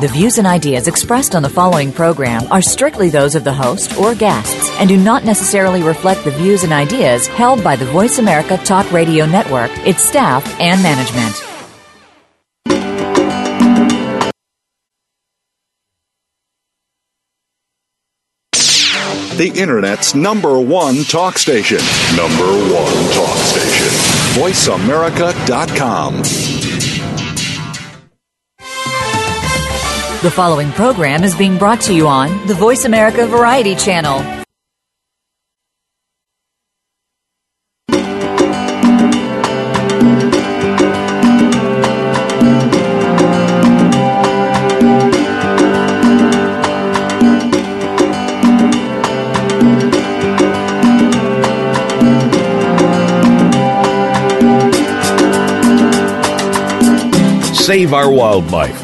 The views and ideas expressed on the following program are strictly those of the host or guests and do not necessarily reflect the views and ideas held by the Voice America Talk Radio Network, its staff, and management. The Internet's number one talk station. Number one talk station. VoiceAmerica.com. The following program is being brought to you on the Voice America Variety Channel. Save our wildlife,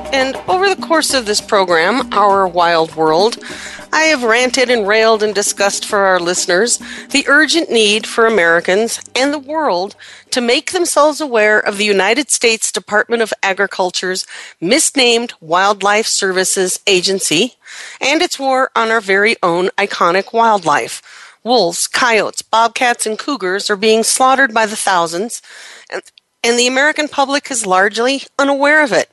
and over the course of this program, Our Wild World, I have ranted and railed and discussed for our listeners the urgent need for Americans and the world to make themselves aware of the United States Department of Agriculture's misnamed Wildlife Services Agency and its war on our very own iconic wildlife. Wolves, coyotes, bobcats, and cougars are being slaughtered by the thousands, and, the American public is largely unaware of it.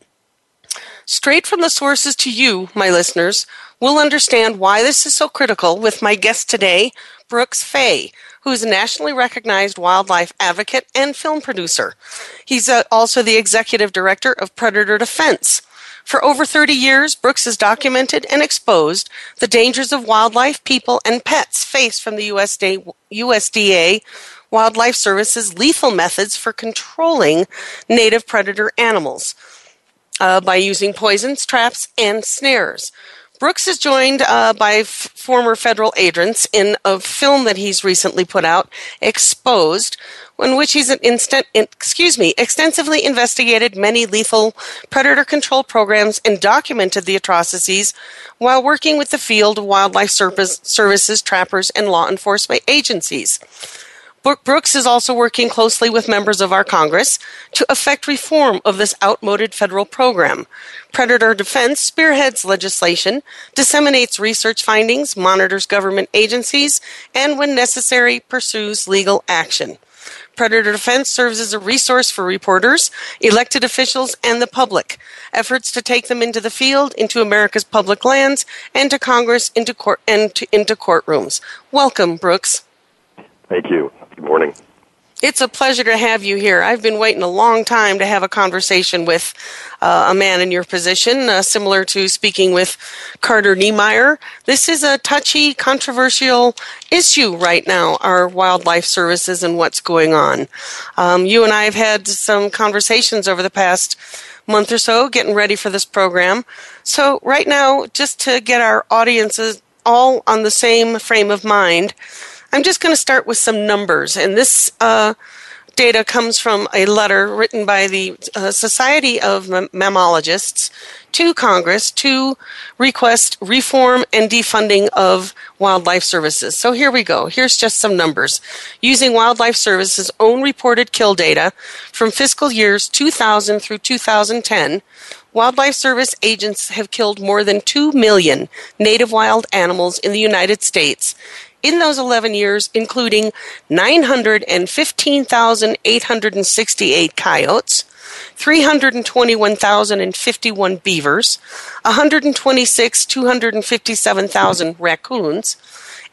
Straight from the sources to you, my listeners, will understand why this is so critical with my guest today, Brooks Fay, who is a nationally recognized wildlife advocate and film producer. He's uh, also the executive director of Predator Defense. For over 30 years, Brooks has documented and exposed the dangers of wildlife, people, and pets faced from the USDA, USDA Wildlife Service's lethal methods for controlling native predator animals uh, by using poisons, traps, and snares. Brooks is joined uh, by f- former federal agents in a film that he's recently put out, Exposed, in which he's instant, excuse me, extensively investigated many lethal predator control programs and documented the atrocities while working with the field wildlife service, services, trappers, and law enforcement agencies. Brooks is also working closely with members of our Congress to effect reform of this outmoded federal program. Predator Defense spearheads legislation, disseminates research findings, monitors government agencies, and, when necessary, pursues legal action. Predator Defense serves as a resource for reporters, elected officials, and the public. Efforts to take them into the field, into America's public lands, and to Congress, into court, and to, into courtrooms. Welcome, Brooks. Thank you. Good morning. It's a pleasure to have you here. I've been waiting a long time to have a conversation with uh, a man in your position, uh, similar to speaking with Carter Niemeyer. This is a touchy, controversial issue right now, our wildlife services and what's going on. Um, you and I have had some conversations over the past month or so getting ready for this program. So, right now, just to get our audiences all on the same frame of mind, I'm just going to start with some numbers, and this uh, data comes from a letter written by the uh, Society of Mammalogists to Congress to request reform and defunding of wildlife services. So here we go. Here's just some numbers. Using Wildlife Services' own reported kill data from fiscal years 2000 through 2010, Wildlife Service agents have killed more than 2 million native wild animals in the United States in those 11 years, including 915,868 coyotes, 321,051 beavers, 126, 257,000 raccoons,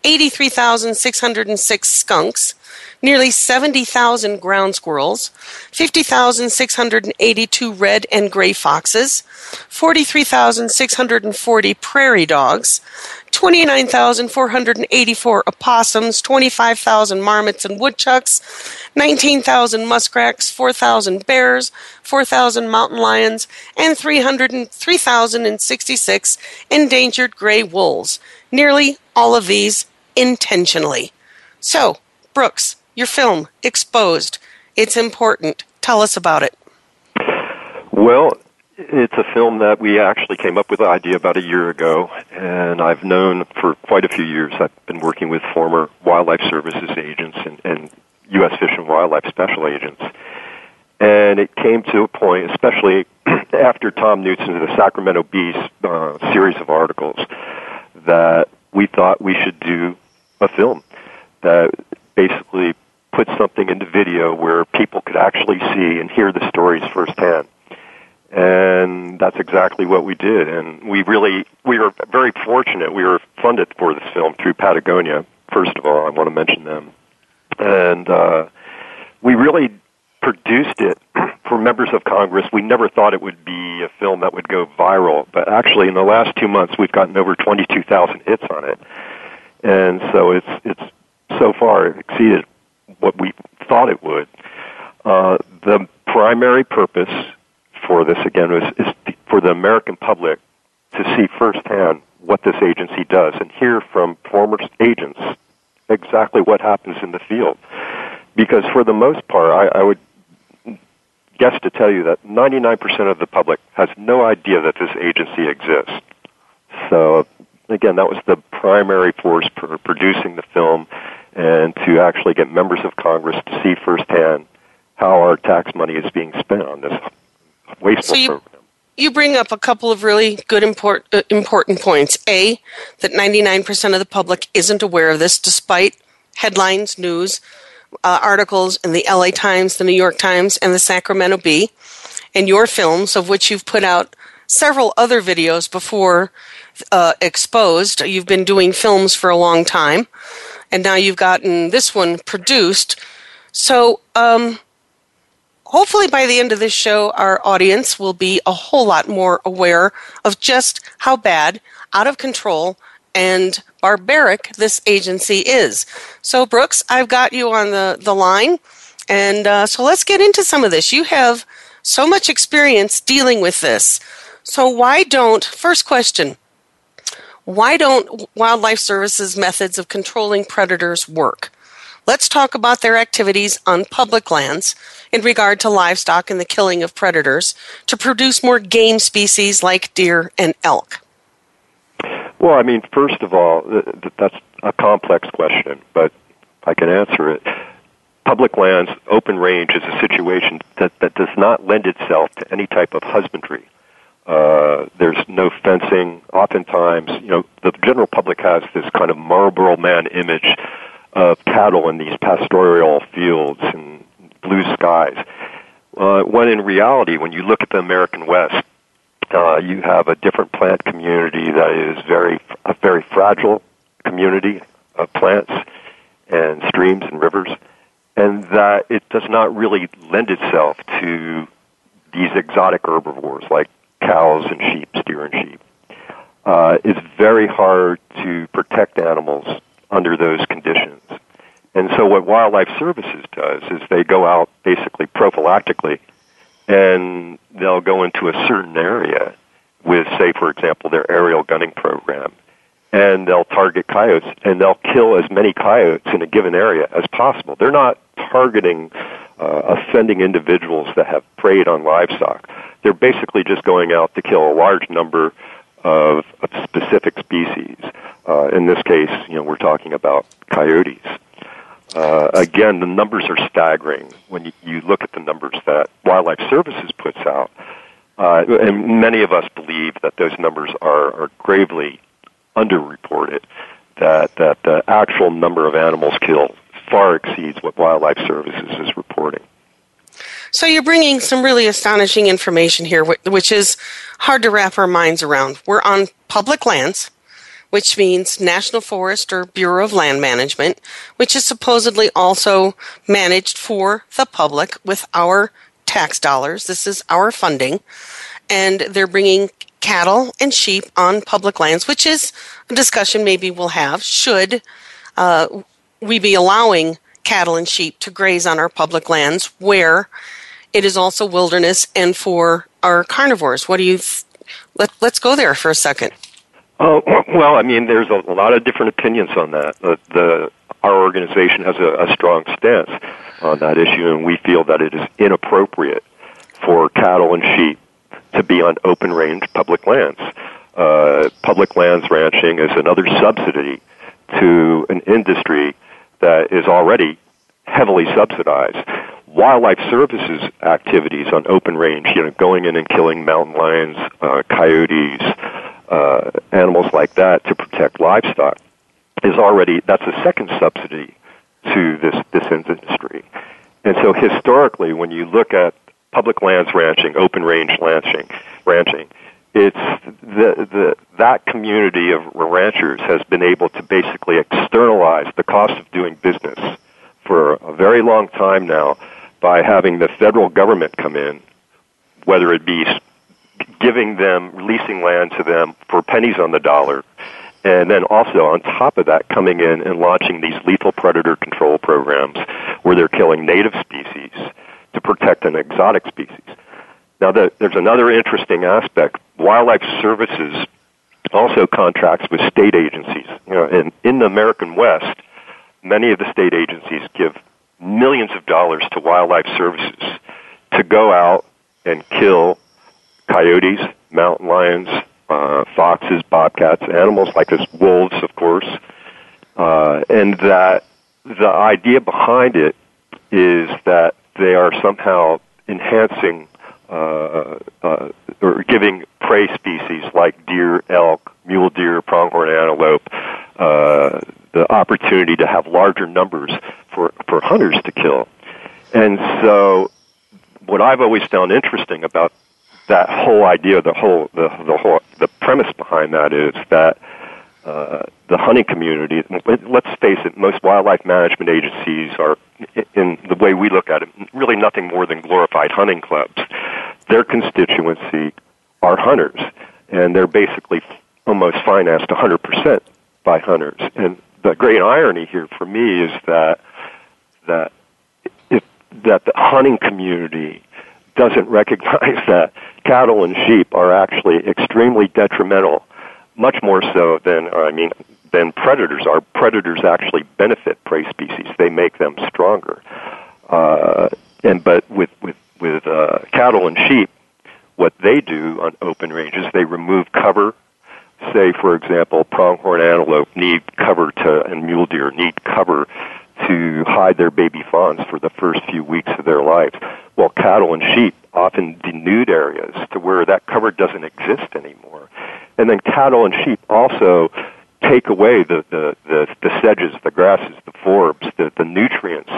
83,606 skunks, nearly 70,000 ground squirrels, 50,682 red and gray foxes, 43,640 prairie dogs, 29,484 opossums, 25,000 marmots and woodchucks, 19,000 muskrats, 4,000 bears, 4,000 mountain lions, and 303,066 endangered gray wolves. Nearly all of these intentionally. So, Brooks, your film, Exposed. It's important. Tell us about it. Well, it's a film that we actually came up with the idea about a year ago, and I've known for quite a few years. I've been working with former Wildlife Services agents and, and U.S. Fish and Wildlife Special agents. And it came to a point, especially after Tom Knudson, the Sacramento Bee's uh, series of articles, that we thought we should do a film that basically put something into video where people could actually see and hear the stories firsthand and that's exactly what we did. And we really, we were very fortunate. We were funded for this film through Patagonia. First of all, I want to mention them, and uh, we really produced it for members of Congress. We never thought it would be a film that would go viral, but actually, in the last two months, we've gotten over twenty-two thousand hits on it, and so it's it's so far exceeded what we thought it would. Uh, the primary purpose for this again is, is for the American public to see firsthand what this agency does and hear from former agents exactly what happens in the field. Because for the most part, I, I would guess to tell you that 99% of the public has no idea that this agency exists. So, again, that was the primary force for producing the film and to actually get members of Congress to see firsthand how our tax money is being spent on this wasteful so you, program. You bring up a couple of really good import, uh, important points. A, that 99% of the public isn't aware of this, despite headlines, news, uh, articles in the LA Times, the New York Times, and the Sacramento Bee, and your films, of which you've put out several other videos before uh, exposed. You've been doing films for a long time, and now you've gotten this one produced. So, um, hopefully by the end of this show, our audience will be a whole lot more aware of just how bad, out of control, and barbaric this agency is. So, Brooks, I've got you on the, the line. And uh, so let's get into some of this. You have so much experience dealing with this. So, why don't, first question, why don't Wildlife Services methods of controlling predators work? Let's talk about their activities on public lands in regard to livestock and the killing of predators to produce more game species like deer and elk. Well, I mean, first of all, that's a complex question, but I can answer it. Public lands, open range, is a situation that, that does not lend itself to any type of husbandry. Uh, there's no fencing. Oftentimes, you know, the general public has this kind of Marlboro Man image of cattle in these pastoral fields and blue skies. Uh, when in reality, when you look at the American West, uh, you have a different plant community that is very a very fragile community of plants and streams and rivers, and that it does not really lend itself to these exotic herbivores like cows and sheep, steer and sheep. Uh, it's very hard to protect animals under those conditions. And so what Wildlife Services does is they go out basically prophylactically and they'll go into a certain area with, say, for example, their aerial gunning program. And they'll target coyotes and they'll kill as many coyotes in a given area as possible. They're not targeting uh, offending individuals that have preyed on livestock. They're basically just going out to kill a large number of, of specific species. Uh, in this case, you know, we're talking about coyotes. Uh, again, the numbers are staggering when you, you, look at the numbers that Wildlife Services puts out. Uh, and many of us believe that those numbers are, are gravely underreported, that, that the actual number of animals killed far exceeds what Wildlife Services is reporting. So you're bringing some really astonishing information here, which is hard to wrap our minds around. We're on public lands which means National Forest or Bureau of Land Management, which is supposedly also managed for the public with our tax dollars. This is our funding. And they're bringing cattle and sheep on public lands, which is a discussion maybe we'll have. Should uh, we be allowing cattle and sheep to graze on our public lands where it is also wilderness and for our carnivores? What do you? Th- let, let's go there for a second. Oh, well, I mean, there's a, lot of different opinions on that. The, the our organization has a, a strong stance on that issue, and we feel that it is inappropriate for cattle and sheep to be on open range public lands. Uh, public lands ranching is another subsidy to an industry that is already heavily subsidized. Wildlife services activities on open range, you know, going in and killing mountain lions, uh, coyotes, uh, animals like that to protect livestock is already that's a second subsidy to this this industry. And so historically, when you look at public lands ranching, open range ranching, ranching, it's the, the that community of ranchers has been able to basically externalize the cost of doing business for a very long time now by having the federal government come in, whether it be giving them, leasing land to them for pennies on the dollar, and then also on top of that, coming in and launching these lethal predator control programs where they're killing native species to protect an exotic species. Now, the, there's another interesting aspect. Wildlife Services also contracts with state agencies. You know, and in the American West, many of the state agencies give millions of dollars to wildlife services to go out and kill coyotes, mountain lions, uh, foxes, bobcats, animals like this, wolves, of course, uh, and that the idea behind it is that they are somehow enhancing uh, uh, or giving prey species like deer, elk, mule deer, pronghorn antelope uh, the opportunity to have larger numbers for, for hunters to kill. And so, what I've always found interesting about that whole idea, the whole, the, the whole, the premise behind that is that uh, the hunting community. Let's face it, most wildlife management agencies are, in the way we look at it, really nothing more than glorified hunting clubs. Their constituency are hunters, and they're basically almost financed 100% by hunters. And the great irony here for me is that that if that the hunting community doesn't recognize that cattle and sheep are actually extremely detrimental, much more so than, I mean, than predators are. Predators actually benefit prey species; they make them stronger. Uh, and but with with with uh, cattle and sheep, what they do on open ranges, they remove cover. Say, for example, pronghorn antelope need cover to, and mule deer need cover to hide their baby fawns for the first few weeks of their lives. Well, cattle and sheep often denude areas to where that cover doesn't exist anymore. And then cattle and sheep also take away the, the, the, the sedges, the grasses, the forbs, the, the nutrients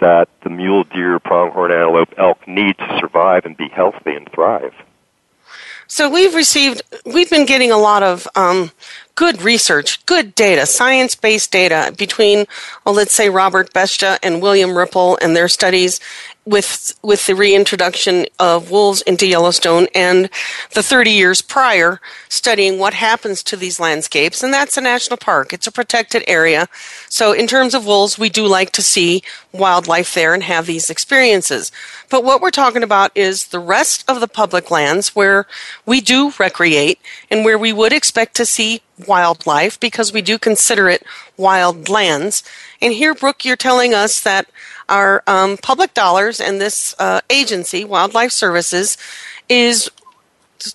that the mule deer, pronghorn antelope, elk need to survive and be healthy and thrive. So we've received, we've been getting a lot of um, good research, good data, science based data between, well, let's say Robert Beshta and William Ripple and their studies with with the reintroduction of wolves into Yellowstone and the 30 years prior studying what happens to these landscapes and that's a national park. It's a protected area. So in terms of wolves we do like to see wildlife there and have these experiences. But what we're talking about is the rest of the public lands where we do recreate and where we would expect to see wildlife because we do consider it wild lands. And here, Brooke, you're telling us that our um, public dollars and this uh, agency, Wildlife Services, is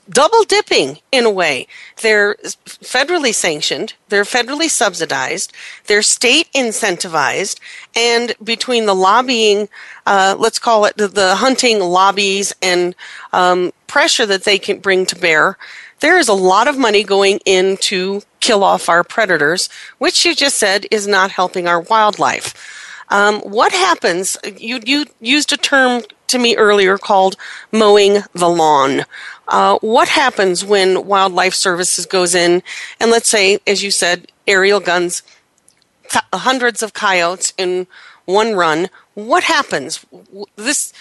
double dipping in a way. They're federally sanctioned, they're federally subsidized, they're state incentivized, and between the lobbying, uh, let's call it the, the hunting lobbies and um, pressure that they can bring to bear, there is a lot of money going in to kill off our predators, which you just said is not helping our wildlife. Um, what happens? You, you used a term to me earlier called mowing the lawn. Uh, what happens when Wildlife Services goes in and let's say, as you said, aerial guns, th- hundreds of coyotes in one run? What happens? This,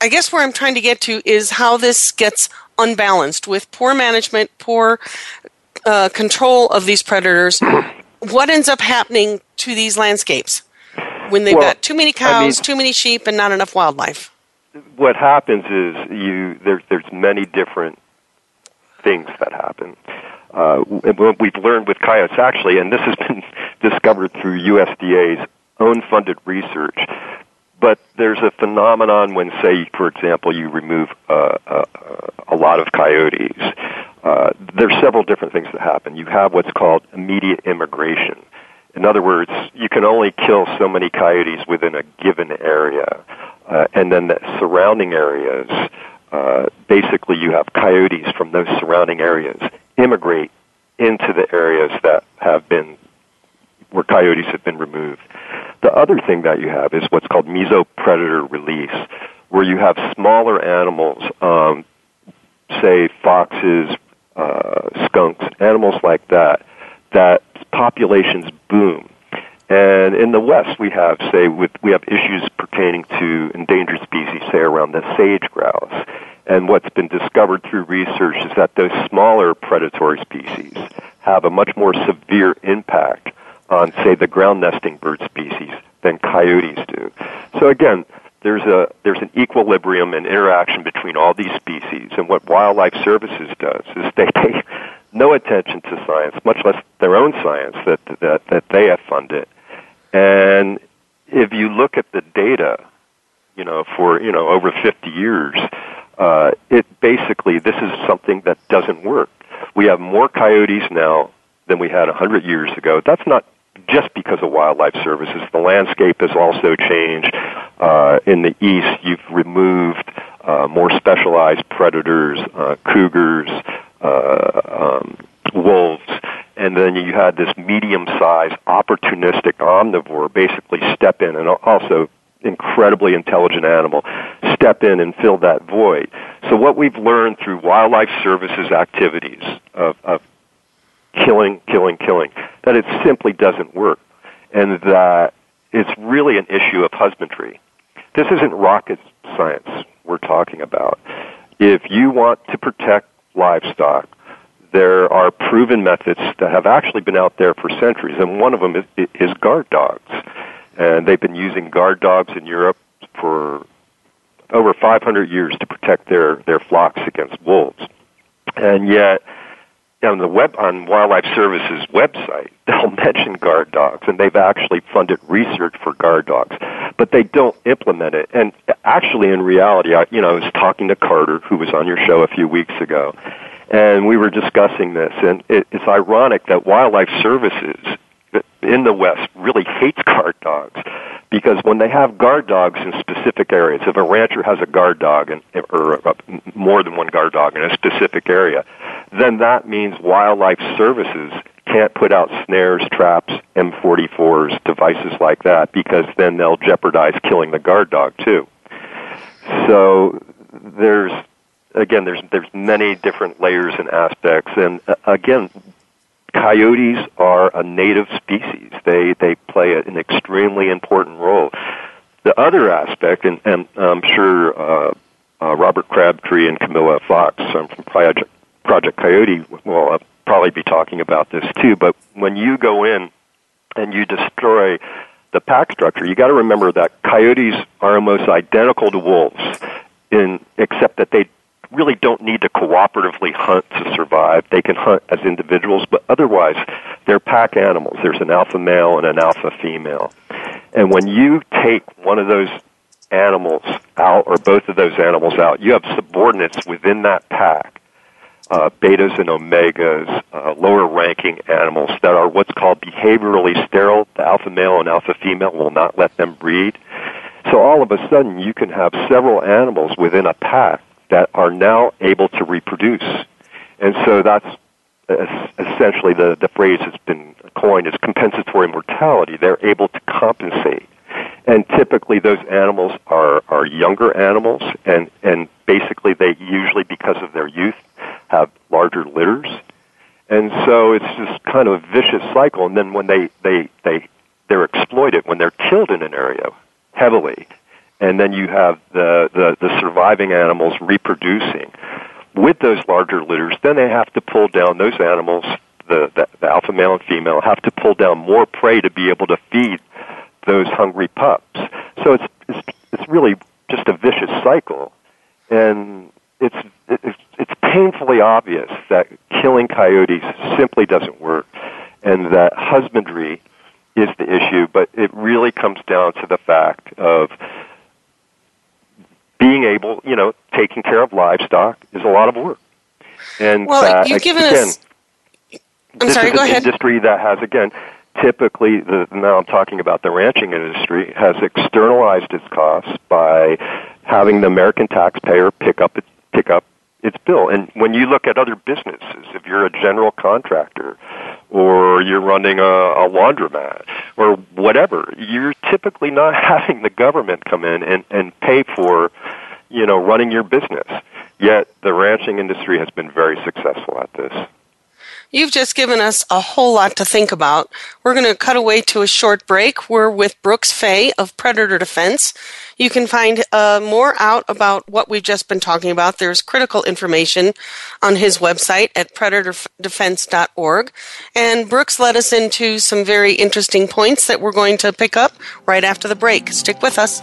I guess, where I'm trying to get to is how this gets unbalanced with poor management, poor uh, control of these predators. What ends up happening to these landscapes when they've Well, got too many cows, I mean- too many sheep, and not enough wildlife? what happens is you there, there's many different things that happen. Uh, what we've learned with coyotes, actually, and this has been discovered through USDA's own funded research. But there's a phenomenon when, say, for example, you remove uh, uh, a lot of coyotes. Uh, there's several different things that happen. You have what's called immediate immigration. In other words, you can only kill so many coyotes within a given area, uh, and then the surrounding areas. Uh, basically, you have coyotes from those surrounding areas immigrate into the areas that have been where coyotes have been removed. The other thing that you have is what's called mesopredator release, where you have smaller animals, um, say foxes, uh, skunks, animals like that, that populations boom. And in the West, we have, say, with, we have issues pertaining to endangered species, say, around the sage grouse. And what's been discovered through research is that those smaller predatory species have a much more severe impact on, say, the ground nesting bird species than coyotes do. So again, there's a there's an equilibrium and interaction between all these species, and what Wildlife Services does is they pay no attention to science, much less their own science that that that they have funded. And if you look at the data, you know, for you know over 50 years, uh, it basically this is something that doesn't work. We have more coyotes now than we had 100 years ago. That's not just because of wildlife services. The landscape has also changed. Uh, in the east, you've removed uh, more specialized predators, uh, cougars, uh, um, wolves, and then you had this medium-sized, opportunistic omnivore basically step in, and also incredibly intelligent animal step in and fill that void. So what we've learned through wildlife services activities of, of killing, killing, killing, that it simply doesn't work, and that it's really an issue of husbandry. This isn't rocket science we're talking about. If you want to protect livestock, there are proven methods that have actually been out there for centuries, and one of them is, is guard dogs. And they've been using guard dogs in Europe for over 500 years to protect their, their flocks against wolves. And yet, on the web on Wildlife Services website, they'll mention guard dogs, and they've actually funded research for guard dogs, but they don't implement it. And actually, in reality, I, you know, I was talking to Carter, who was on your show a few weeks ago, and we were discussing this. And it, it's ironic that Wildlife Services in the West really hates guard dogs because when they have guard dogs in specific areas, if a rancher has a guard dog and, or uh, more than one guard dog in a specific area, then that means wildlife services can't put out snares, traps, M44s, devices like that because then they'll jeopardize killing the guard dog too. So there's again there's there's many different layers and aspects and uh, again coyotes are a native species. They they play an extremely important role. The other aspect, and, and I'm sure uh, uh, Robert Crabtree and Camilla Fox from Project Project Coyote will uh, probably be talking about this too. But when you go in and you destroy the pack structure, you got to remember that coyotes are almost identical to wolves, in except that they really don't need to cooperatively hunt to survive. They can hunt as individuals, but otherwise, they're pack animals. There's an alpha male and an alpha female. And when you take one of those animals out, or both of those animals out, you have subordinates within that pack, uh, betas and omegas, uh, lower ranking animals that are what's called behaviorally sterile. The alpha male and alpha female will not let them breed. So all of a sudden, you can have several animals within a pack that are now able to reproduce. And so that's essentially the, the phrase that's been coined as compensatory mortality. They're able to compensate. and typically those animals are, are younger animals, and, and basically they usually, because of their youth, have larger litters. And so it's just kind of a vicious cycle. And then when they, they, they, they're exploited, when they're killed in an area heavily, and then you have the, the, the surviving animals reproducing with those larger litters, then they have to pull down those animals, the, the, the alpha male and female, have to pull down more prey to be able to feed those hungry pups. So it's, it's, it's really just a vicious cycle. And it's, it's, it's painfully obvious that killing coyotes simply doesn't work and that husbandry is the issue, but it really comes down to the fact of being able, you know, taking care of livestock is a lot of work. And well, that, you've given again, us. I'm sorry. Go an ahead. industry that has again typically the, now I'm talking about the ranching industry has externalized its costs by having the American taxpayer pick up its pick up its bill. And when you look at other businesses, if you're a general contractor or you're running a, a laundromat or whatever, you're typically not having the government come in and, and pay for, you know, running your business. Yet the ranching industry has been very successful at this. You've just given us a whole lot to think about. We're going to cut away to a short break. We're with Brooks Fay of Predator Defense. You can find uh, more out about what we've just been talking about. There's critical information on his website at predatordefense.org. And Brooks led us into some very interesting points that we're going to pick up right after the break. Stick with us.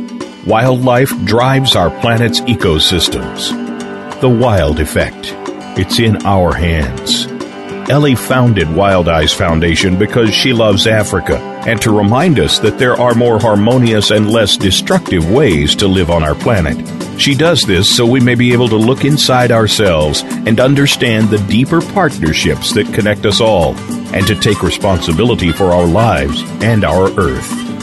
Wildlife drives our planet's ecosystems. The wild effect. It's in our hands. Ellie founded WildiZe Foundation because she loves Africa and to remind us that there are more harmonious and less destructive ways to live on our planet. She does this so we may be able to look inside ourselves and understand the deeper partnerships that connect us all and to take responsibility for our lives and our Earth.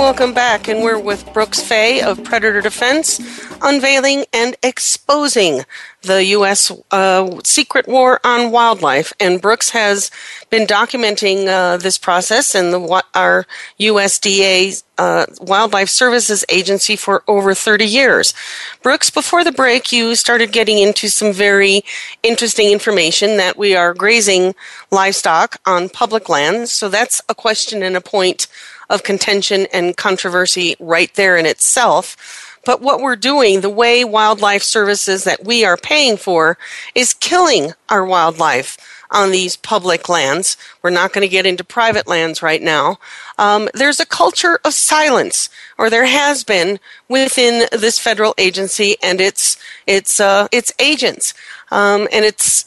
Welcome back, and we're with Brooks Fay of Predator Defense, unveiling and exposing the U.S. Uh, secret war on wildlife. And Brooks has been documenting uh, this process in the our USDA uh, Wildlife Services Agency for over 30 years. Brooks, before the break, you started getting into some very interesting information that we are grazing livestock on public lands. So that's a question and a point of contention and controversy right there in itself. But what we're doing, the way wildlife services that we are paying for, is killing our wildlife. on these public lands. We're not going to get into private lands right now. Um, there's a culture of silence, or there has been within this federal agency and its its uh, its agents. Um, and it's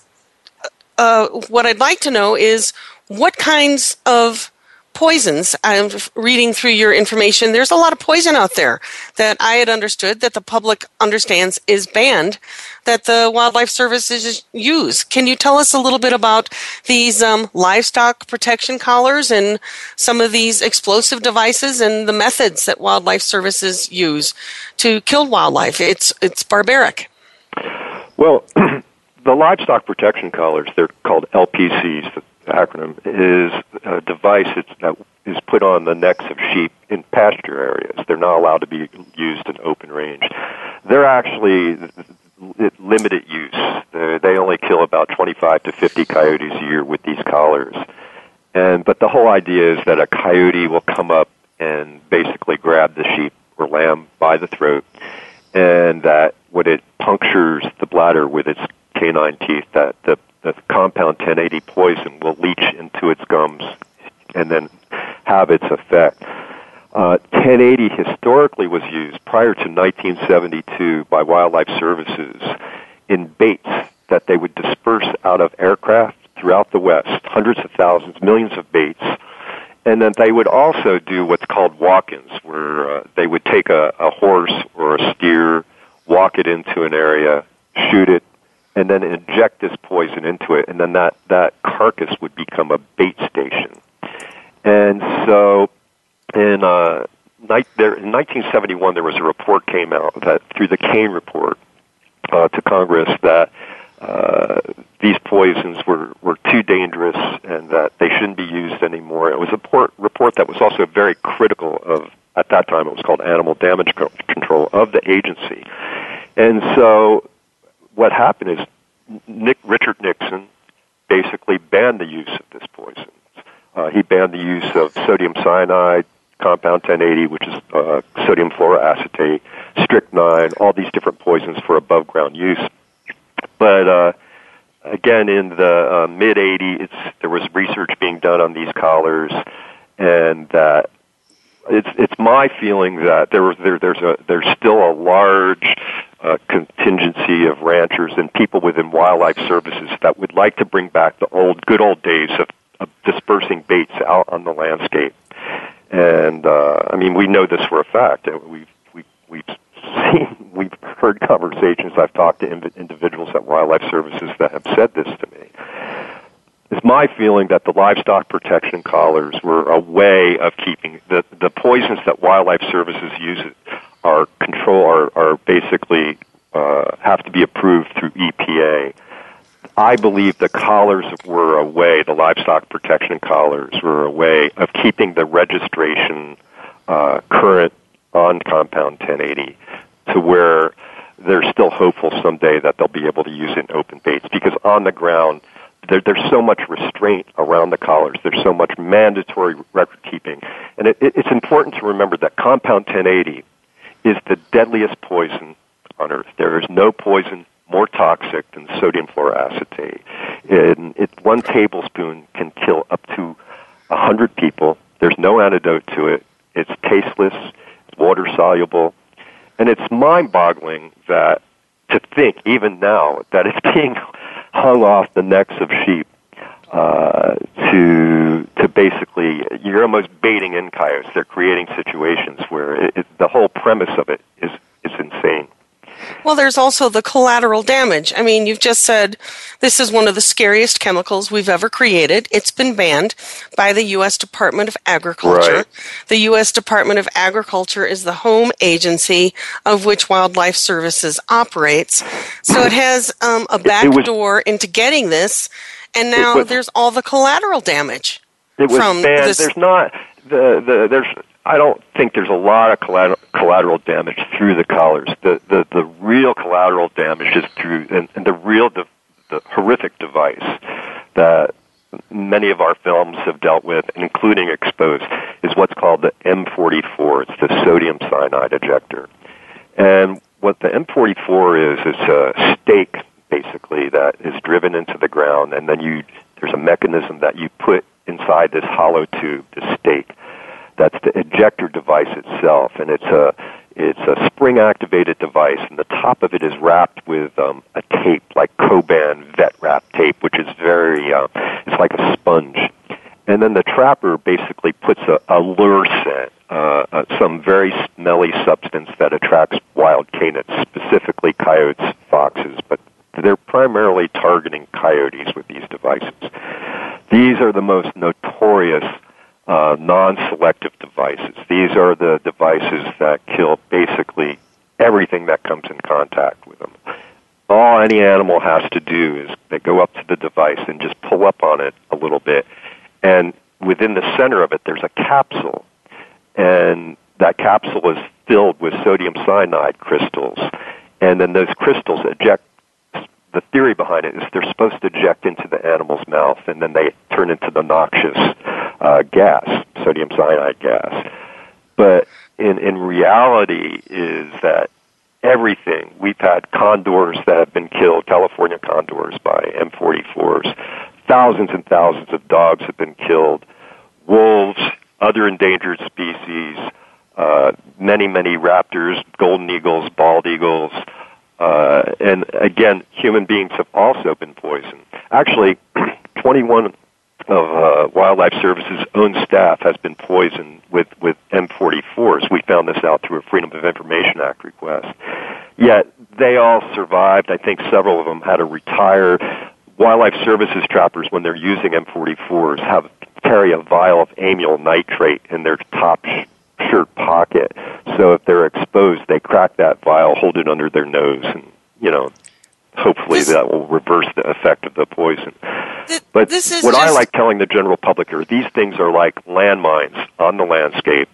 uh, what I'd like to know is what kinds of poisons. I'm reading through your information. There's a lot of poison out there that I had understood that the public understands is banned that the Wildlife Services use. Can you tell us a little bit about these um, livestock protection collars and some of these explosive devices and the methods that Wildlife Services use to kill wildlife? It's it's barbaric. Well, the livestock protection collars, they're called LPCs, acronym is a device that is put on the necks of sheep in pasture areas. They're not allowed to be used in open range. They're actually limited use. They only kill about 25 to 50 coyotes a year with these collars. And but the whole idea is that a coyote will come up and basically grab the sheep or lamb by the throat, and that when it punctures the bladder with its canine teeth, that the the compound 1080 poison will leach into its gums and then have its effect. Uh, 1080 historically was used prior to 1972 by Wildlife Services in baits that they would disperse out of aircraft throughout the West, hundreds of thousands, millions of baits. And then they would also do what's called walk-ins, where uh, they would take a, a horse or a steer, walk it into an area, shoot it, and then inject this poison into it, and then that, that carcass would become a bait station. And so in, uh, night, there, in 1971, there was a report came out that through the Cain report uh, to Congress that uh, these poisons were, were too dangerous and that they shouldn't be used anymore. It was a report, report that was also very critical of, at that time, it was called animal damage control of the agency. And so what happened is Nick, Richard Nixon basically banned the use of this poison. Uh, he banned the use of sodium cyanide, compound 1080, which is uh, sodium fluoroacetate, strychnine, all these different poisons for above ground use. But uh, again, in the uh, mid 80s, there was research being done on these collars, and that it's it's my feeling that there there, there's a there's still a large uh, contingency of ranchers and people within wildlife services that would like to bring back the old good old days of, of dispersing baits out on the landscape. And uh, I mean, we know this for a fact. We've we've we've seen we've heard conversations. I've talked to individuals at wildlife services that have said this to me it's my feeling that the livestock protection collars were a way of keeping the the poisons that wildlife services use are control are are basically uh, have to be approved through EPA. I believe the collars were a way, the livestock protection collars were a way of keeping the registration uh, current on compound 1080 to where they're still hopeful someday that they'll be able to use it in open baits because on the ground there, there's so much restraint around the collars. There's so much mandatory record keeping. And it, it, it's important to remember that compound 1080 is the deadliest poison on earth. There is no poison more toxic than sodium fluoroacetate. And it, one tablespoon can kill up to 100 people. There's no antidote to it. It's tasteless, water soluble, and it's mind boggling that to think even now that it's being hung off the necks of sheep uh, to to basically you're almost baiting in coyotes. They're creating situations where it, it, the whole premise of it is is insane. Well, there's also the collateral damage. I mean, you've just said this is one of the scariest chemicals we've ever created. It's been banned by the U.S. Department of Agriculture. Right. The U.S. Department of Agriculture is the home agency of which Wildlife Services operates. So it has um, a back was, door into getting this, and now was, there's all the collateral damage. It was from. This. There's not the, the there's I don't think there's a lot of collateral, collateral damage through the collars. The, the, the real collateral damage is through, and, and the real, de- the horrific device that many of our films have dealt with, including Exposed, is what's called the M44. It's the sodium cyanide ejector. And what the M44 is, it's a stake, basically, that is driven into the ground, and then you there's a mechanism that you put inside this hollow tube, this stake. That's the ejector device itself, and it's a it's a spring activated device, and the top of it is wrapped with um, a tape like Coban vet wrap tape, which is very uh, it's like a sponge. And then the trapper basically puts a, a lure scent, uh, uh, some very smelly substance that attracts wild canids, specifically coyotes, foxes, but they're primarily targeting coyotes with these devices. These are the most notorious uh, non-selective devices. These are the devices that kill basically everything that comes in contact with them. All any animal has to do is they go up to the device and just pull up on it a little bit, and within the center of it there's a capsule, and that capsule is filled with sodium cyanide crystals, and then those crystals eject the theory behind it is they're supposed to eject into the animal's mouth and then they turn into the noxious uh, gas, sodium cyanide gas. But in, in reality is that everything, we've had condors that have been killed, California condors by M44s, thousands and thousands of dogs have been killed, wolves, other endangered species, uh, many, many raptors, golden eagles, bald eagles, uh, and again, human beings have also been poisoned. Actually, 21 of uh, Wildlife Service's own staff has been poisoned with, with M44s. We found this out through a Freedom of Information Act request. Yet they all survived. I think several of them had to retire. Wildlife Services trappers, when they're using M44s, have carry a vial of amyl nitrate in their top shirt pocket. So if they're exposed, they crack that vial, hold it under their nose, and you know, hopefully this, that will reverse the effect of the poison. Th- but what just... I like telling the general public are these things are like landmines on the landscape,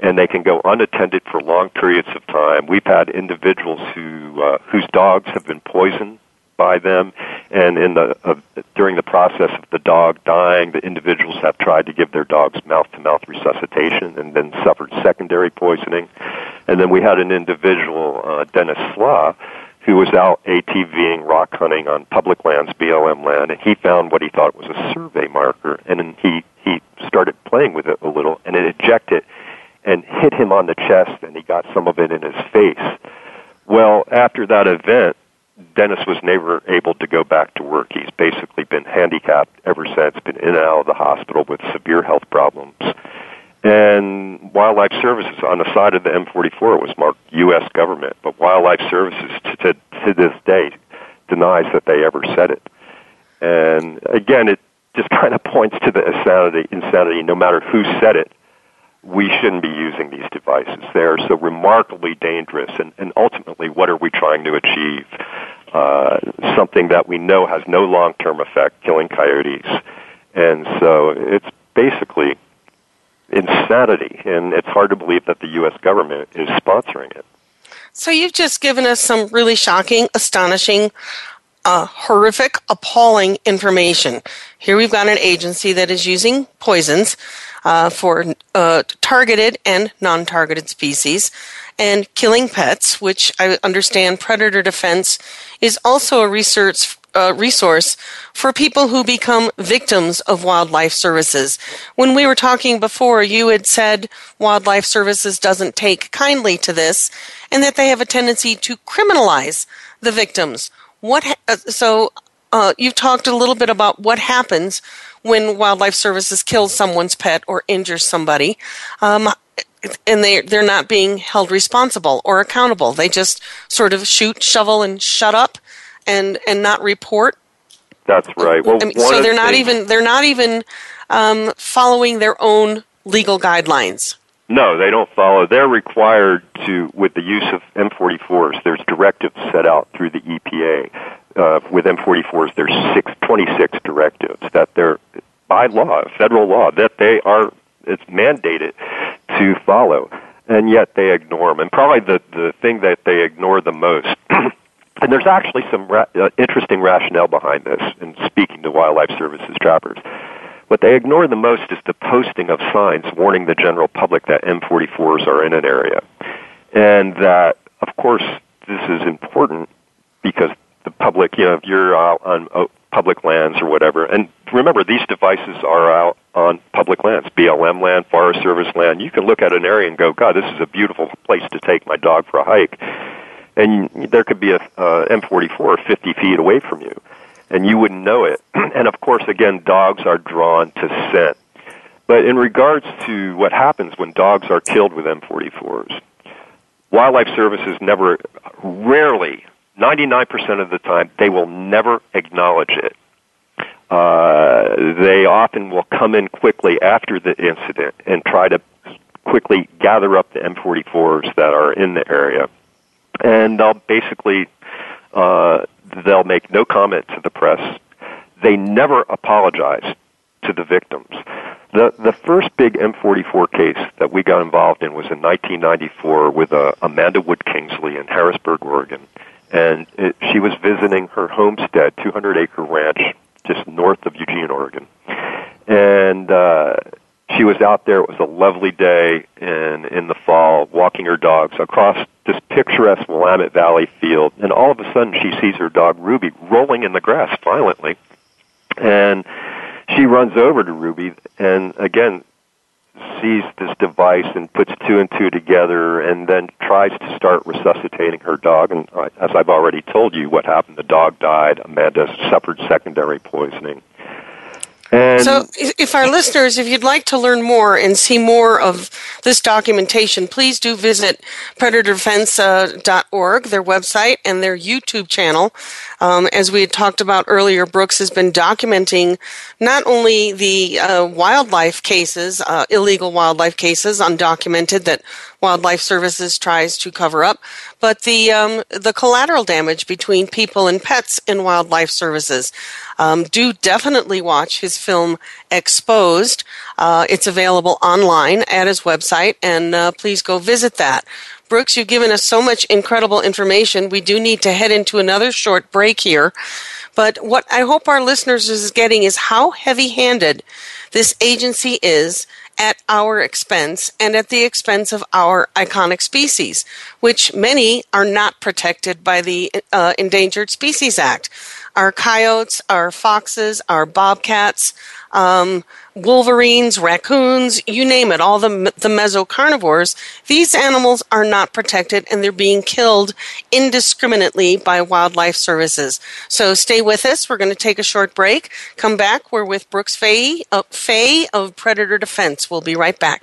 and they can go unattended for long periods of time. We've had individuals who uh, whose dogs have been poisoned by them, and in the uh, during the process of the dog dying, the individuals have tried to give their dogs mouth-to-mouth resuscitation, and then suffered secondary poisoning. And then we had an individual, uh, Dennis Slaugh, who was out ATVing, rock hunting on public lands, BLM land, and he found what he thought was a survey marker, and then he he started playing with it a little, and it ejected and hit him on the chest, and he got some of it in his face. Well, after that event, Dennis was never able to go back to work. He's basically been handicapped ever since, been in and out of the hospital with severe health problems. And Wildlife Services, on the side of the M44, it was marked U.S. government, but Wildlife Services to, to, to this day denies that they ever said it. And again, it just kind of points to the insanity, insanity no matter who said it, we shouldn't be using these devices. They are so remarkably dangerous, and, and ultimately, what are we trying to achieve? Uh, something that we know has no long-term effect, killing coyotes, and so it's basically insanity, and it's hard to believe that the U.S. government is sponsoring it. So you've just given us some really shocking, astonishing, uh, horrific, appalling information. Here we've got an agency that is using poisons uh, for uh, targeted and non targeted species, and killing pets, which I understand predator defense is also a research uh, resource for people who become victims of wildlife services. When we were talking before, you had said wildlife services doesn't take kindly to this and that they have a tendency to criminalize the victims. What ha- uh, so uh, you've talked a little bit about what happens when wildlife services kills someone's pet or injures somebody. Um, and they they're not being held responsible or accountable. They just sort of shoot, shovel, and shut up, and and not report. That's right. Well, I mean, so they're not things, even they're not even um, following their own legal guidelines. No, they don't follow. They're required to, with the use of M44s. There's directives set out through the EPA uh, with M44s, there's six, 26 directives that they're by law, federal law, that they are it's mandated to follow, and yet they ignore them. And probably the the thing that they ignore the most. and there's actually some ra- uh, interesting rationale behind this in speaking to wildlife services trappers. What they ignore the most is the posting of signs warning the general public that M44s are in an area. And that, of course, this is important because the public, you know, if you're out on uh, public lands or whatever, and remember, these devices are out on public lands, BLM land, Forest Service land. You can look at an area and go, God, this is a beautiful place to take my dog for a hike. And there could be a uh, M44 50 feet away from you, and you wouldn't know it. and of course, again, dogs are drawn to scent. But in regards to what happens when dogs are killed with M44s, Wildlife Services never, rarely, 99% of the time, they will never acknowledge it. Uh, they often will come in quickly after the incident and try to quickly gather up the M44s that are in the area. And they'll basically, uh, they'll make no comment to the press. They never apologize to the victims. The the first big M44 case that we got involved in was in 1994 with uh, Amanda Wood Kingsley in Harrisburg, Oregon, and it, she was visiting her homestead, 200 acre ranch just north of Eugene, Oregon, and uh, she was out there. It was a lovely day in in the fall, walking her dogs across this picturesque Willamette Valley field, and all of a sudden she sees her dog Ruby rolling in the grass violently, and she runs over to Ruby and again sees this device and puts two and two together and then tries to start resuscitating her dog. And uh, as I've already told you, what happened, the dog died. Amanda suffered secondary poisoning. And so, if our listeners, if you'd like to learn more and see more of this documentation, please do visit predatordefense.org, their website, and their YouTube channel. Um, as we had talked about earlier, Brooks has been documenting not only the uh, wildlife cases, uh, illegal wildlife cases, undocumented that Wildlife Services tries to cover up, but the um, the collateral damage between people and pets in Wildlife Services. Um, do definitely watch his film Exposed. Uh, it's available online at his website, and uh, please go visit that. Brooks, you've given us so much incredible information. We do need to head into another short break here. But what I hope our listeners is getting is how heavy handed this agency is at our expense and at the expense of our iconic species, which many are not protected by the uh, Endangered Species Act. Our coyotes, our foxes, our bobcats, um, wolverines, raccoons, you name it, all the, the mesocarnivores, these animals are not protected and they're being killed indiscriminately by wildlife services. So stay with us. We're going to take a short break. Come back. We're with Brooks Fahy, uh, of Predator Defense. We'll be right back.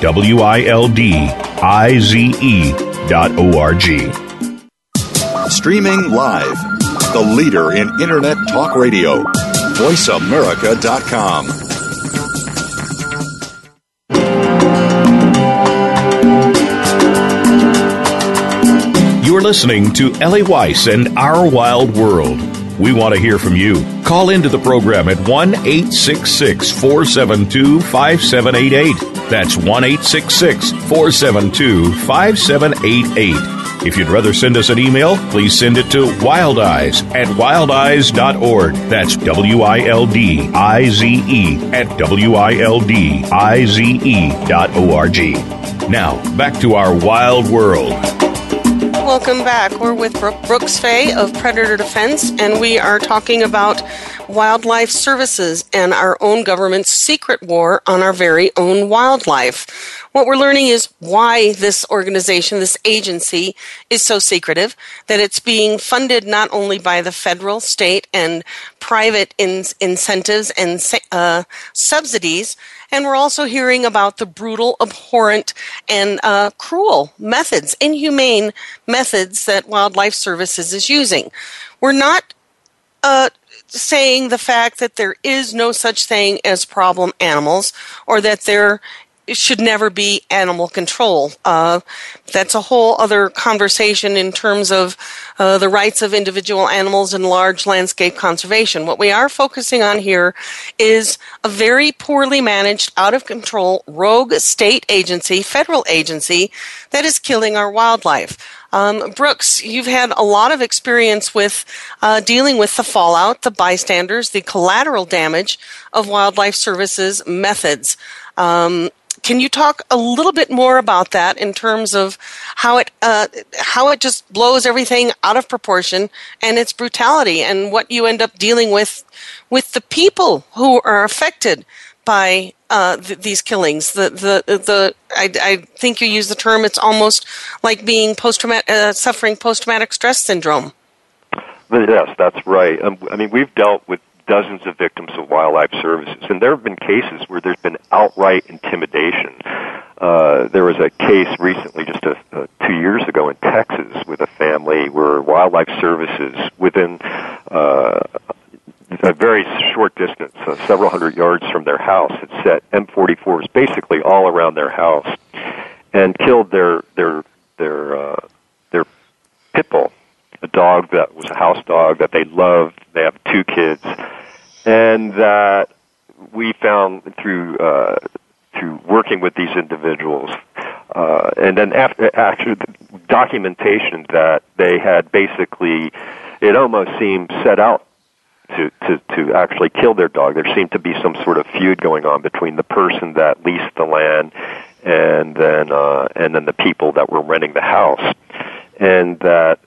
W I L D I Z E dot O R G. Streaming live. The leader in Internet talk radio. VoiceAmerica.com. You're listening to Ellie Weiss and Our Wild World. We want to hear from you. Call into the program at 1 866 472 5788. That's 1 866 472 5788. If you'd rather send us an email, please send it to wildize at wildize.org. That's W I L D I Z E at W I L D I Z E dot O R G. Now, back to our wild world. Welcome back. We're with Brooke Brooks Fahy of Predator Defense, and we are talking about wildlife services and our own government's secret war on our very own wildlife. What we're learning is why this organization, this agency, is so secretive, that it's being funded not only by the federal, state, and private in- incentives and uh, subsidies, and we're also hearing about the brutal, abhorrent, and uh, cruel methods, inhumane methods that Wildlife Services is using. We're not uh, saying the fact that there is no such thing as problem animals or that there should never be animal control. Uh, that's a whole other conversation in terms of uh, the rights of individual animals and large landscape conservation. What we are focusing on here is a very poorly managed, out of control, rogue state agency, federal agency, that is killing our wildlife. Um, Brooks, you've had a lot of experience with uh, dealing with the fallout, the bystanders, the collateral damage of wildlife services methods. Um, can you talk a little bit more about that in terms of how it uh, how it just blows everything out of proportion and its brutality and what you end up dealing with with the people who are affected by uh, th- these killings. The the the I, I, think you use the term. It's almost like being post uh, suffering post traumatic stress syndrome. Yes, that's right. Um, I mean, we've dealt with dozens of victims of wildlife services, and there have been cases where there's been outright intimidation. Uh, there was a case recently, just a, a, two years ago in Texas, with a family where wildlife services, within uh, a very short distance, uh, several hundred yards from their house, had set M44s basically all around their house and killed their their their uh, their pit bull a dog that was a house dog that they loved. They have two kids, and that we found through uh, through working with these individuals, uh, and then after actually documentation that they had basically, it almost seemed set out to, to, to actually kill their dog. There seemed to be some sort of feud going on between the person that leased the land and then uh, and then the people that were renting the house, and that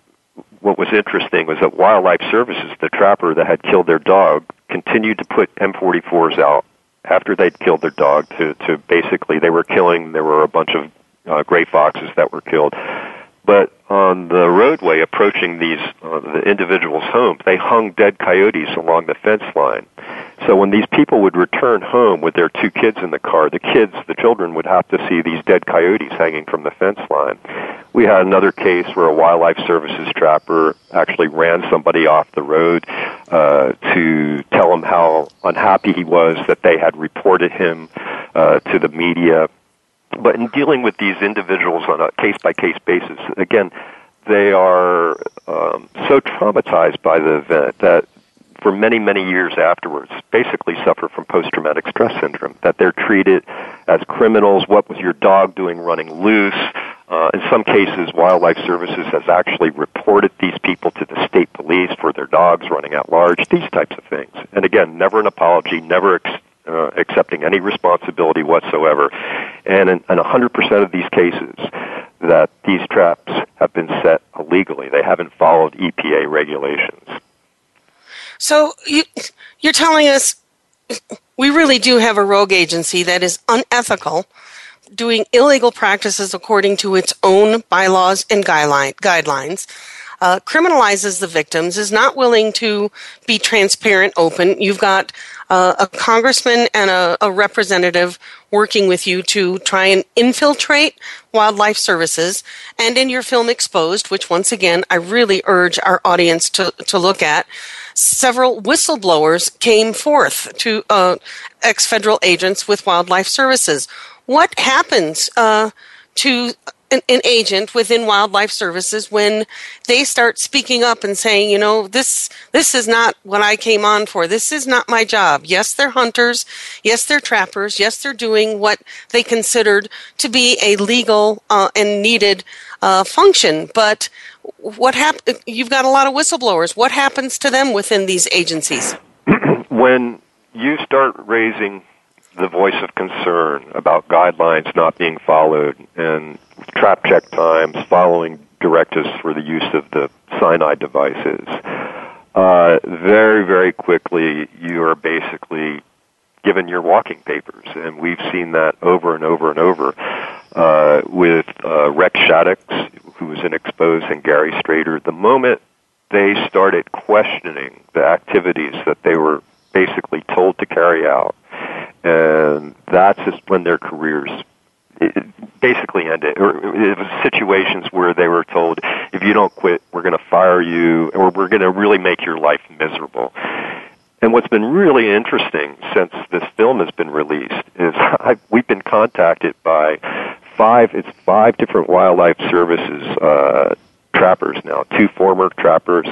what was interesting was that Wildlife Services, the trapper that had killed their dog, continued to put M44s out after they'd killed their dog to, to basically, they were killing, there were a bunch of uh, gray foxes that were killed. But on the roadway approaching these uh, the individuals' homes, they hung dead coyotes along the fence line. So when these people would return home with their two kids in the car, the kids, the children, would have to see these dead coyotes hanging from the fence line. We had another case where a wildlife services trapper actually ran somebody off the road uh, to tell him how unhappy he was that they had reported him uh, to the media but in dealing with these individuals on a case by case basis, again, they are um, so traumatized by the event that for many, many years afterwards, basically suffer from post traumatic stress syndrome, that they're treated as criminals. What was your dog doing running loose? Uh, in some cases, Wildlife Services has actually reported these people to the state police for their dogs running at large, these types of things. And again, never an apology, never ex- uh, accepting any responsibility whatsoever. And in, in 100% of these cases, that these traps have been set illegally. They haven't followed EPA regulations. So you, you're telling us we really do have a rogue agency that is unethical, doing illegal practices according to its own bylaws and guideline, guidelines uh, criminalizes the victims, is not willing to be transparent, open. You've got uh, a congressman and a, a, representative working with you to try and infiltrate wildlife services. And in your film Exposed, which once again I really urge our audience to, to look at, several whistleblowers came forth to uh, ex federal agents with wildlife services. What happens uh, to an, an, agent within wildlife services when they start speaking up and saying, you know, this this is not what I came on for. This is not my job. Yes, they're hunters. Yes, they're trappers. Yes, they're doing what they considered to be a legal uh, and needed uh, function. But what hap- You've got a lot of whistleblowers. What happens to them within these agencies? when you start raising the voice of concern about guidelines not being followed and trap check times, following directives for the use of the cyanide devices, uh, very, very quickly you are basically given your walking papers. And we've seen that over and over and over uh, with uh, Rex Shaddox, who was in Exposed, and Gary Strader. The moment they started questioning the activities that they were basically told to carry out, and that's just when their careers basically ended. Or it was situations where they were told, if you don't quit, we're going to fire you, or we're going to really make your life miserable. And what's been really interesting since this film has been released is I've, we've been contacted by five. It's five different wildlife services uh, trappers now. Two former trappers,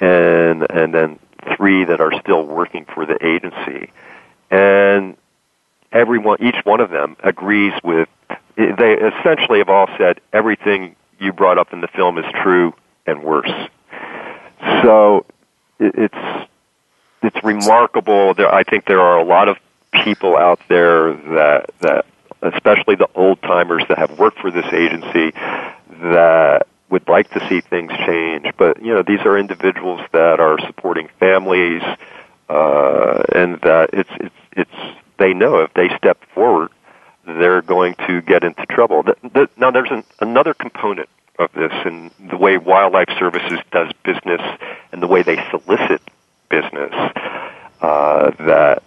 and and then three that are still working for the agency. And everyone, each one of them agrees with. They essentially have all said everything you brought up in the film is true and worse. So it's it's remarkable. There, I think there are a lot of people out there that that, especially the old timers that have worked for this agency, that would like to see things change. But you know, these are individuals that are supporting families, uh, and that it's it's it's they know if they step forward, they're going to get into trouble. The, the, now, there's an, another component of this, in the way Wildlife Services does business, and the way they solicit business. Uh, that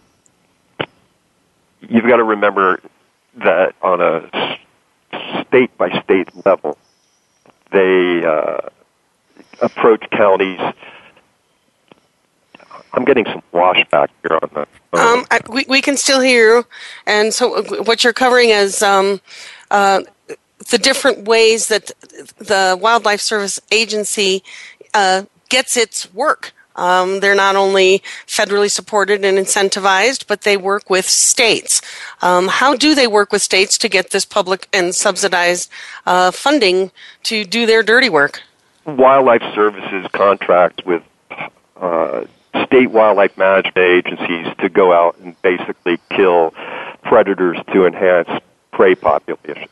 you've got to remember that on a state by state level, they uh, approach counties. I'm getting some washback here on the. Um, I, we, we can still hear you. And so, uh, what you're covering is um, uh, the different ways that the Wildlife Service Agency uh, gets its work. Um, they're not only federally supported and incentivized, but they work with states. Um, how do they work with states to get this public and subsidized uh, funding to do their dirty work? Wildlife Services contract with uh, state wildlife management agencies to go out and basically kill predators to enhance prey populations.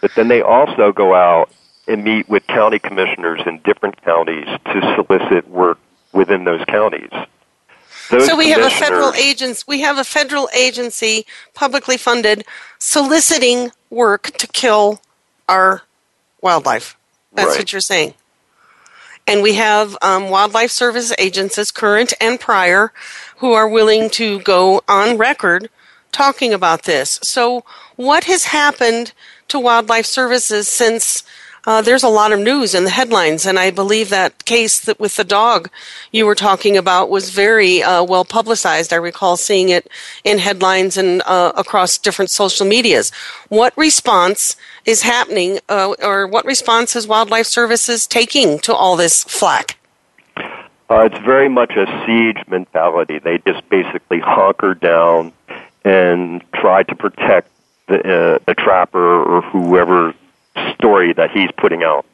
But then they also go out and meet with county commissioners in different counties to solicit work within those counties. Those so we have a federal agency. We have a federal agency, publicly funded, soliciting work to kill our wildlife. That's right. what you're saying. And we have um, wildlife service agencies, current and prior, who are willing to go on record talking about this. So, what has happened to wildlife services since uh, there's a lot of news in the headlines, and I believe that case that with the dog you were talking about was very uh, well publicized. I recall seeing it in headlines and uh, across different social medias. What response is happening, uh, or what response is Wildlife Services taking to all this flack? Uh, it's very much a siege mentality. They just basically hunker down and try to protect the, uh, the trapper or whoever story that he's putting out.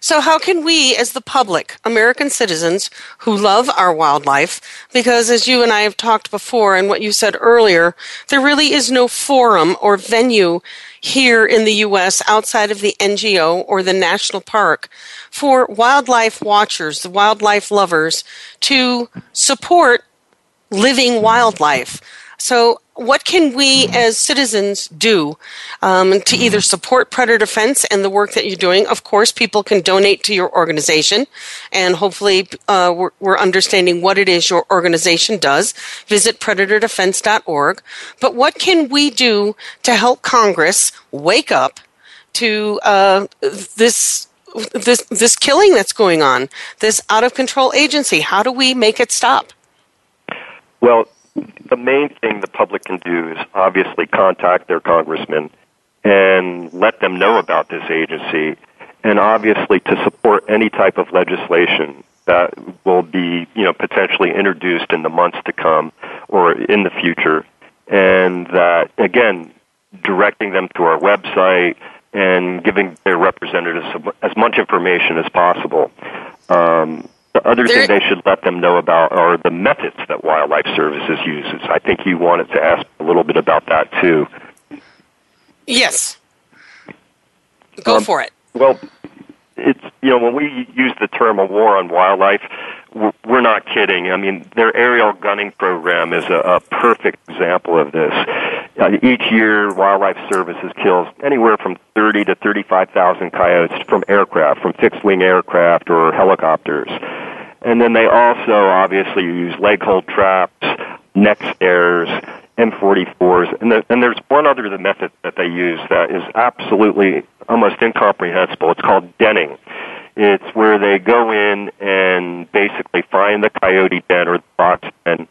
So, how can we, as the public, American citizens who love our wildlife, because as you and I have talked before and what you said earlier, there really is no forum or venue here in the U.S. outside of the NGO or the national park for wildlife watchers, the wildlife lovers, to support living wildlife. So, what can we as citizens do um, to either support predator defense and the work that you're doing? Of course, people can donate to your organization, and hopefully, uh, we're, we're, understanding what it is your organization does. Visit predatordefense.org. But what can we do to help Congress wake up to uh, this? This this killing that's going on, this out of control agency. How do we make it stop? Well, the main thing the public can do is obviously contact their congressman and let them know about this agency, and obviously to support any type of legislation that will be, you know, potentially introduced in the months to come or in the future, and that again, directing them to our website and giving their representatives as much information as possible. Um, the other there, thing they should let them know about are the methods that Wildlife Services uses. I think you wanted to ask a little bit about that too. Yes. Go um, for it. Well, it's you know when we use the term a war on wildlife, we're not kidding. I mean, their aerial gunning program is a, a perfect example of this. Uh, each year, Wildlife Services kills anywhere from 30 to 35,000 coyotes from aircraft, from fixed-wing aircraft or helicopters. And then they also obviously use leg hold traps, neck snares, M44s, and, the, and there's one other method that they use that is absolutely almost incomprehensible. It's called denning. It's where they go in and basically find the coyote den or the fox den,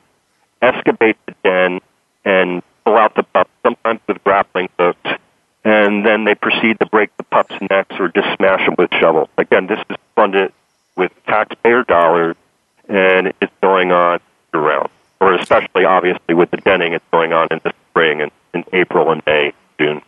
excavate the den, and pull out the pup, sometimes with grappling hooks, and then they proceed to break the pups' necks or just smash them with shovels. Again, this is funded with taxpayer dollars, and it's going on around or especially obviously with the denning, it's going on in the spring and in April and May, June.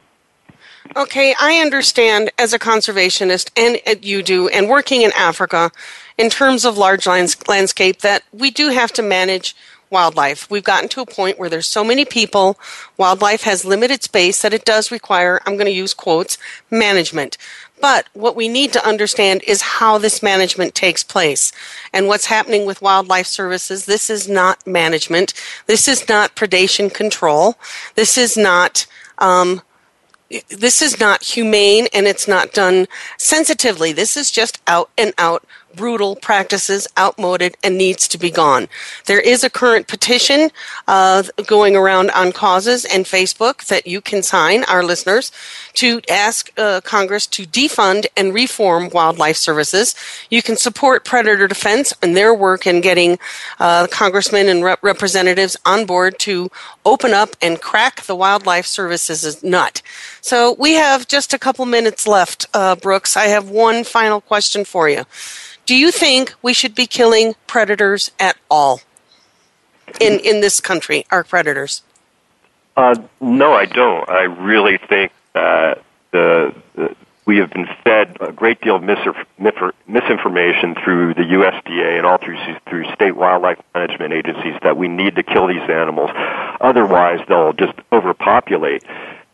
Okay, I understand as a conservationist, and you do, and working in Africa, in terms of large lands- landscape, that we do have to manage wildlife. We've gotten to a point where there's so many people, wildlife has limited space that it does require, I'm going to use quotes, management. But what we need to understand is how this management takes place and what's happening with wildlife services. This is not management. This is not predation control. This is not, um, this is not humane and it's not done sensitively. This is just out and out brutal practices, outmoded, and needs to be gone. There is a current petition uh, going around on causes and Facebook that you can sign, our listeners, to ask uh, Congress to defund and reform wildlife services. You can support predator defense and their work in getting uh, congressmen and rep- representatives on board to open up and crack the wildlife services nut. So we have just a couple minutes left, uh, Brooks. I have one final question for you. Do you think we should be killing predators at all in in this country? Our predators? Uh, no, I don't. I really think that the, the we have been fed a great deal of misinformation through the USDA and all through through state wildlife management agencies that we need to kill these animals, otherwise they'll just overpopulate.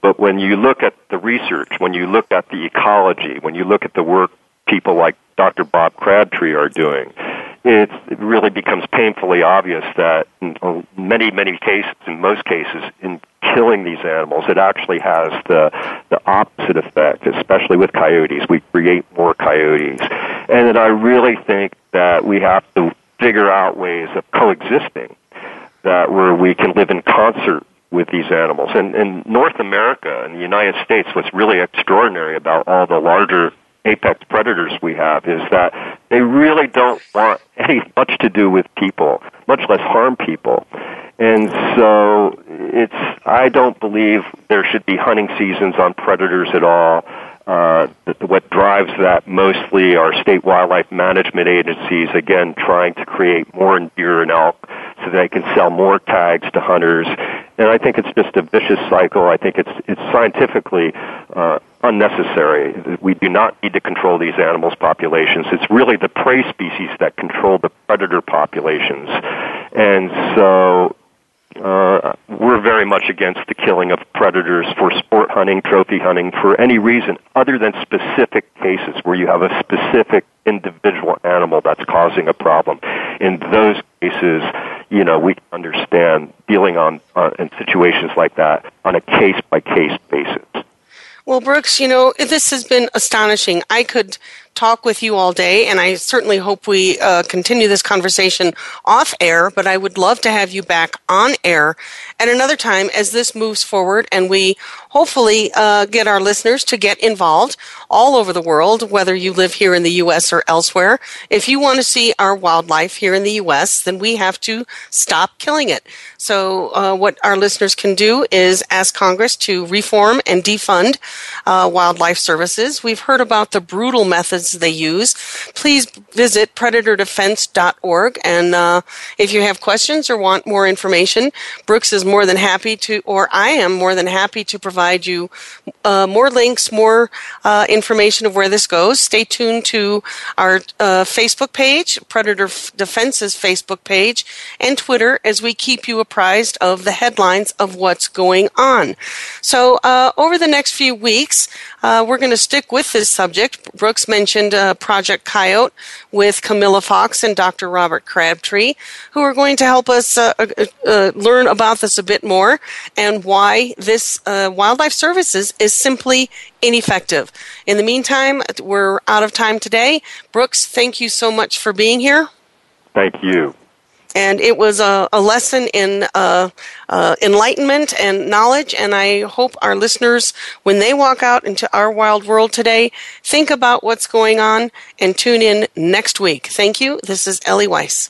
But when you look at the research, when you look at the ecology, when you look at the work people like Dr. Bob Crabtree are doing, it really becomes painfully obvious that in uh, many, many cases, in most cases, in killing these animals, it actually has the the opposite effect. Especially with coyotes, we create more coyotes, and I really think that we have to figure out ways of coexisting that where we can live in concert with these animals. And in North America and the United States, what's really extraordinary about all the larger apex predators we have is that they really don't want any much to do with people, much less harm people. And so it's I don't believe there should be hunting seasons on predators at all. Uh, what drives that mostly are state wildlife management agencies, again, trying to create more deer and elk so they can sell more tags to hunters. And I think it's just a vicious cycle. I think it's, it's scientifically uh, unnecessary. We do not need to control these animals' populations. It's really the prey species that control the predator populations. And so uh, we're very much against the killing of predators for sport hunting, trophy hunting, for any reason other than specific cases where you have a specific individual animal that's causing a problem. In those cases, you know, we understand dealing on uh, in situations like that on a case by case basis. Well, Brooks, you know, this has been astonishing. I could talk with you all day, and I certainly hope we uh, continue this conversation off air, but I would love to have you back on air at another time as this moves forward and we hopefully uh, get our listeners to get involved all over the world, whether you live here in the U.S. or elsewhere. If you want to see our wildlife here in the U.S., then we have to stop killing it. So, uh, what our listeners can do is ask Congress to reform and defund uh, wildlife services. We've heard about the brutal methods they use. Please visit predatordefense.org. And uh, if you have questions or want more information, Brooks is more than happy to, or I am more than happy to provide you uh, more links, more uh, information of where this goes. Stay tuned to our uh, Facebook page, Predator Defense's Facebook page, and Twitter as we keep you apprised of the headlines of what's going on. So, uh, over the next few weeks, uh, we're going to stick with this subject. Brooks mentioned uh, Project Coyote with Camilla Fox and Dr. Robert Crabtree, who are going to help us uh, uh, uh, learn about this a bit more and why this wildlife services is simply ineffective. In the meantime, we're out of time today. Brooks, thank you so much for being here. Thank you and it was a, a lesson in uh, uh, enlightenment and knowledge. And I hope our listeners, when they walk out into our wild world today, think about what's going on and tune in next week. Thank you. This is Ellie Weiss.